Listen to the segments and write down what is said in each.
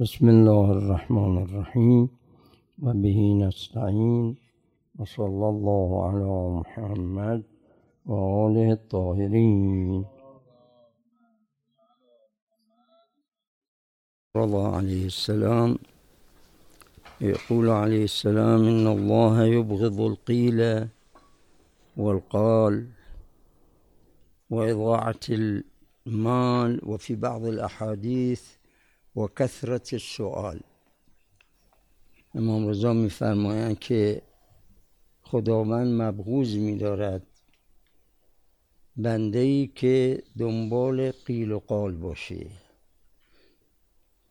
بسم الله الرحمن الرحیم و بهی نستعین و صلی الله علی محمد و آله الطاهرین رضا عليه السلام. يقول عليه السلام إن الله يبغض القيل والقال وإضاعة المال. وفي بعض الأحاديث و کثرت السؤال امام رضا میفرمایند که خداوند مبغوز میدارد بنده ای که دنبال قیل و قال باشه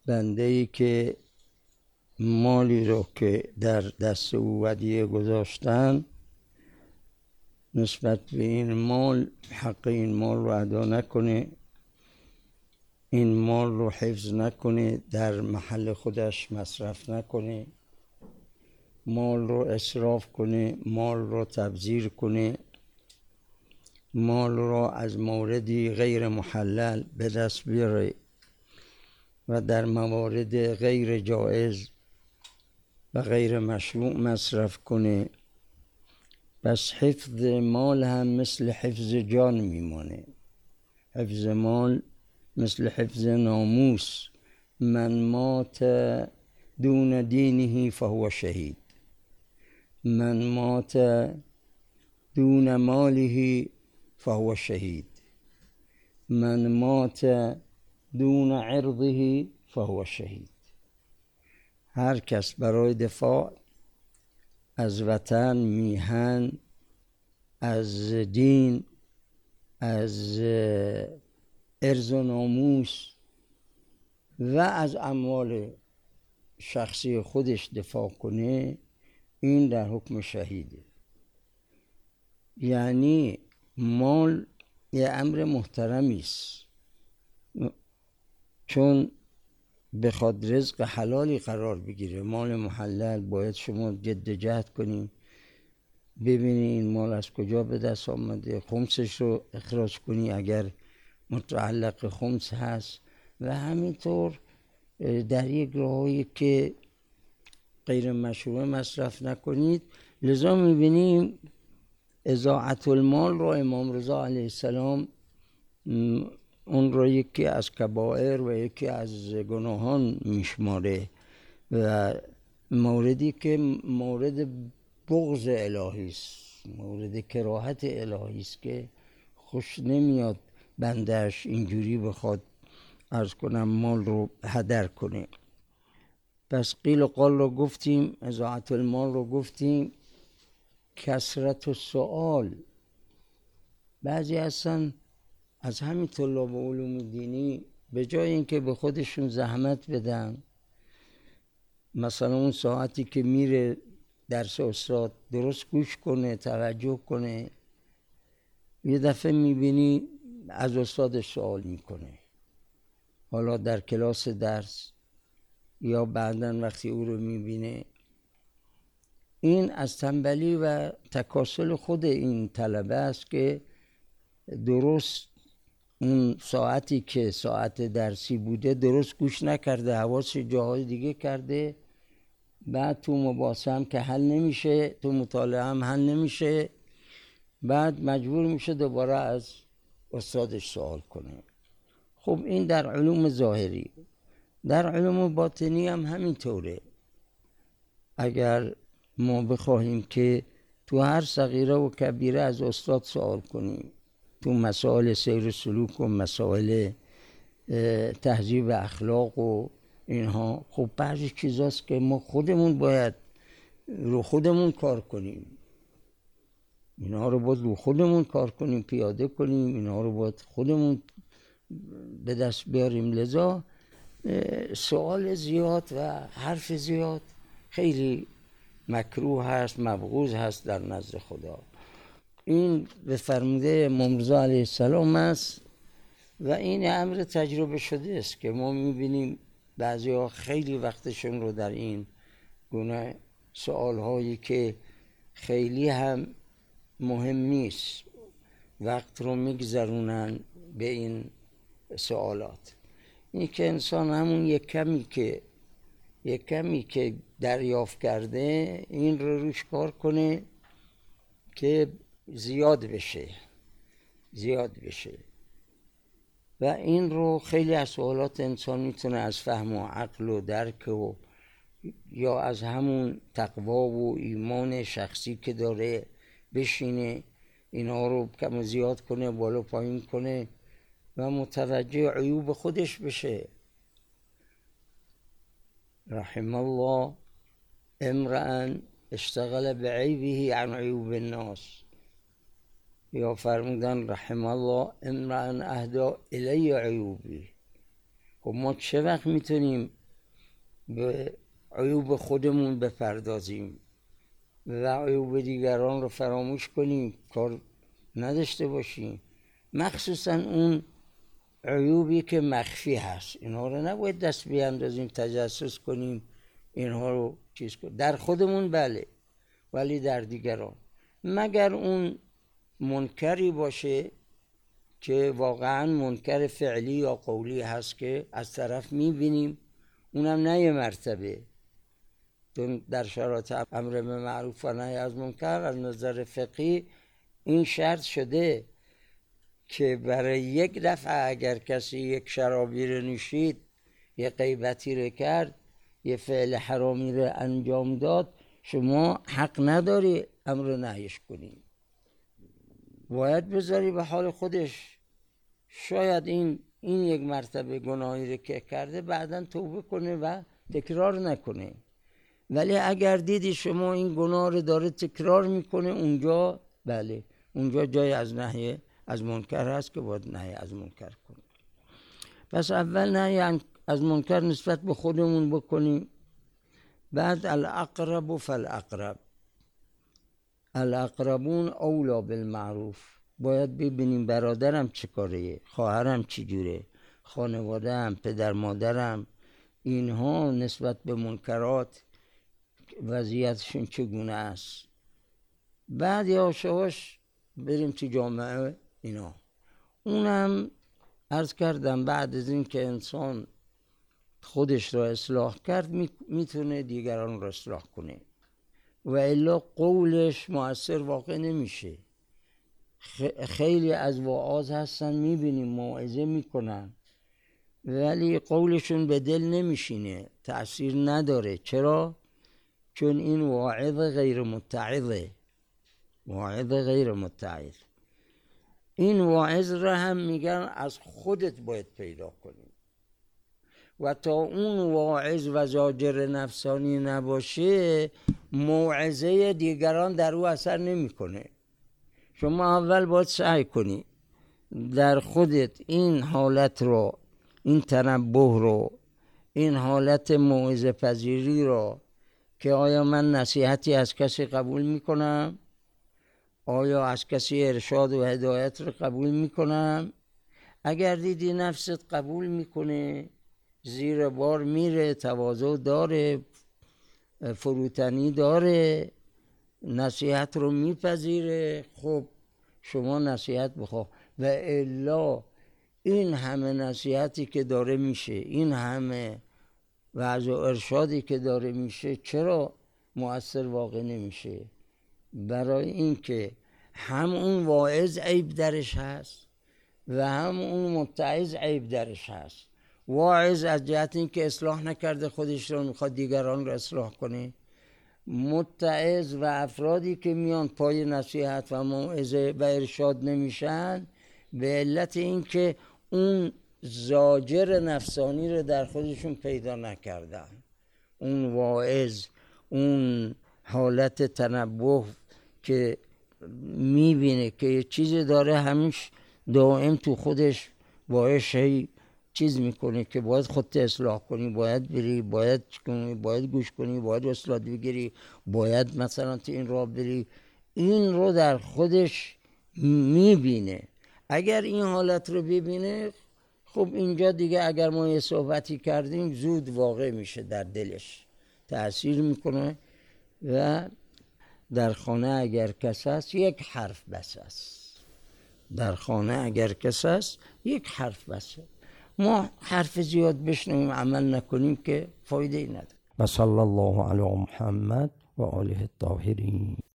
بنده ای که مالی رو که در دست او ودیه گذاشتن نسبت به این مال حق این مال رو ادا نکنه. این مال رو حفظ نکنه در محل خودش مصرف نکنه مال رو اصراف کنه مال رو تبذیر کنه مال رو از موردی غیر محلل به دست بیاره و در موارد غیر جایز و غیر مشروع مصرف کنه پس حفظ مال هم مثل حفظ جان میمانه حفظ مال مثل حفظ ناموس من مات دون دینه فهو شهید. من مات دون ماله فهو شهید. من مات دون عرضه فهو شهید. هر کس برای دفاع از وطن میهن از دین از ارز و ناموس و از اموال شخصی خودش دفاع کنه این در حکم شهیده. یعنی مال یه امر محترمی است. چون بخواد رزق حلالی قرار بگیره مال محلل باید شما جد جهد کنیم ببینی این مال از کجا به دست آمده خمسش رو اخراج کنی اگر متعلق خمس هست و همینطور در یک راهی که غیر مشروع مصرف نکنید لذا می‌بینیم ازاعت المال رو امام رضا علیه السلام اون رو یکی از کبائر و یکی از گناهان میشماره و موردی که مورد بغض الهی است مورد کراهت الهی است که خوش نمیاد بندش اینجوری بخواد ارز کنم مال رو هدر کنه. پس قیل و قال رو گفتیم ازاعت المال رو گفتیم. کسرت و سوال بعضی هستن از همین طلاب علوم دینی به جای اینکه به خودشون زحمت بدن مثلا اون ساعتی که میره درس استاد درست گوش کنه توجه کنه. یه دفعه می‌بینی از استادش سوال می‌کنه. حالا در کلاس درس یا بعدا وقتی او رو می‌بینه این از تنبلی و تکاسل خود این طلبه است که درست اون ساعتی که ساعت درسی بوده درست گوش نکرده حواس جاهای دیگه کرده. بعد تو مباحثه هم که حل نمیشه تو مطالعه هم حل نمیشه. بعد مجبور میشه دوباره از استادش سوال کنه. خب این در علوم ظاهری در علوم باطنی هم همینطوره. اگر ما بخواهیم که تو هر صغیره و کبیره از استاد سوال کنیم تو مسائل سیر سلوک و مسائل تهذیب اخلاق و اینها خب بعضی چیزاست که ما خودمون باید رو خودمون کار کنیم. اینا رو باید رو خودمون کار کنیم پیاده کنیم اینا رو باید خودمون به دست بیاریم. لذا سوال زیاد و حرف زیاد خیلی مکروه هست مبغوز هست در نزد خدا. این به فرموده ممرزا علیه السلام است و این امر تجربه شده است که ما می‌بینیم بعضی ها خیلی وقتشون رو در این گونه سوال هایی که خیلی هم مهم نیست. وقت رو میگذرونن به این سوالات. این که انسان همون یک کمی که یک کمی که دریافت کرده این رو روش کار کنه که زیاد بشه زیاد بشه. و این رو خیلی از سوالات انسان می‌تونه از فهم و عقل و درک و یا از همون تقوا و ایمان شخصی که داره بشینه اینا رو کم زیاد کنه بالا پایین کنه و متوجه عیوب خودش بشه. رحم الله امرأ اشتغل بعیبه عن عیوب الناس. یا فرمودن رحم الله امرأ اهدا الی عیوبی. خب ما چه وقت می‌تونیم به عیوب خودمون بپردازیم؟ و عیوب دیگران رو فراموش کنیم کار نداشته باشیم. مخصوصا اون عیوبی که مخفی هست. اینها رو نباید دست بیاندازیم تجسس کنیم اینها رو چیز کنیم در خودمون بله ولی در دیگران. مگر اون منکری باشه که واقعا منکر فعلی یا قولی هست که از طرف می‌بینیم؟ اونم نه یه مرتبه. در شرایط امر به معروف و نهی از منکر از نظر فقی این شرط شده که برای یک دفعه اگر کسی یک شرابی رو نوشید یه غیبتی رو کرد یه فعل حرامی رو انجام داد شما حق نداری امر نهیش کنید باید بذاری به حال خودش. شاید این این یک مرتبه گناهی رو که کرده بعدا توبه کنه و تکرار نکنه. ولی اگر دیدی شما این گناه رو داره تکرار می‌کنه اونجا بله اونجا جای از نهی از منکر هست که باید نهی از منکر کنه پس اول نهی از منکر نسبت به خودمون بکنیم. بعد الاقرب و فالاقرب. الاقربون اولا بالمعروف. باید ببینیم برادرم چه کاره خواهرم چی جوره خانوادهم پدر مادرم اینها نسبت به منکرات وضعیتشون چگونه است. بعد یاشاش بریم تو جامعه اینا. اونم ارز کردم بعد از اینکه انسان خودش را اصلاح کرد می‌تونه دیگران را اصلاح کنه. و الا قولش موثر واقع نمیشه. خیلی از وعاز هستن می‌بینیم موعظه می‌کنن. ولی قولشون به دل نمیشینه تأثیر نداره. چرا؟ چون این واعظ غیر متعظه. واعظ غیر متعظ. این واعظ را هم میگن از خودت باید پیدا کنی. و تا اون واعظ و زاجر نفسانی نباشه موعظه دیگران در او اثر نمی‌کنه. شما اول باید سعی کنی در خودت این حالت رو این تنبه رو این حالت موعظه پذیری رو که آیا من نصیحتی از کسی قبول می‌کنم؟ آیا از کسی ارشاد و هدایت رو قبول می‌کنم؟ اگر دیدی نفست قبول می‌کنه زیر بار میره تواضع داره فروتنی داره نصیحت رو میپذیره خب شما نصیحت بخوا و الا این همه نصیحتی که داره میشه این همه وعظ و ارشادی که داره میشه چرا مؤثر واقع نمیشه؟ برای اینکه هم اون واعظ عیب درش هست و هم اون متعظ عیب درش هست. واعظ از جهت اینکه اصلاح نکرده خودش رو می‌خواد دیگران رو اصلاح کنه. متعظ و افرادی که میان پای نصیحت و موعظه و ارشاد نمیشن به علت اینکه اون زاجر نفسانی رو در خودشون پیدا نکردن. اون واعظ اون حالت تنبه که می‌بینه که یه چیزی داره همیش دائم تو خودش باعث چیز می‌کنه که باید خودت اصلاح کنی باید بری باید کنی باید گوش کنی باید اصلاح بگیری باید مثلا تو این راه بری. این رو در خودش می‌بینه. اگر این حالت رو ببینه خب اینجا دیگه اگر ما یه صحبتی کردیم زود واقع میشه در دلش. تاثیر می‌کنه و در خانه اگر کس هست یک حرف بس است. در خانه اگر کس هست یک حرف بس ما حرف زیاد بشنویم عمل نکنیم که فایده ای نداره. و صلی الله علی محمد و آله الطاهرین.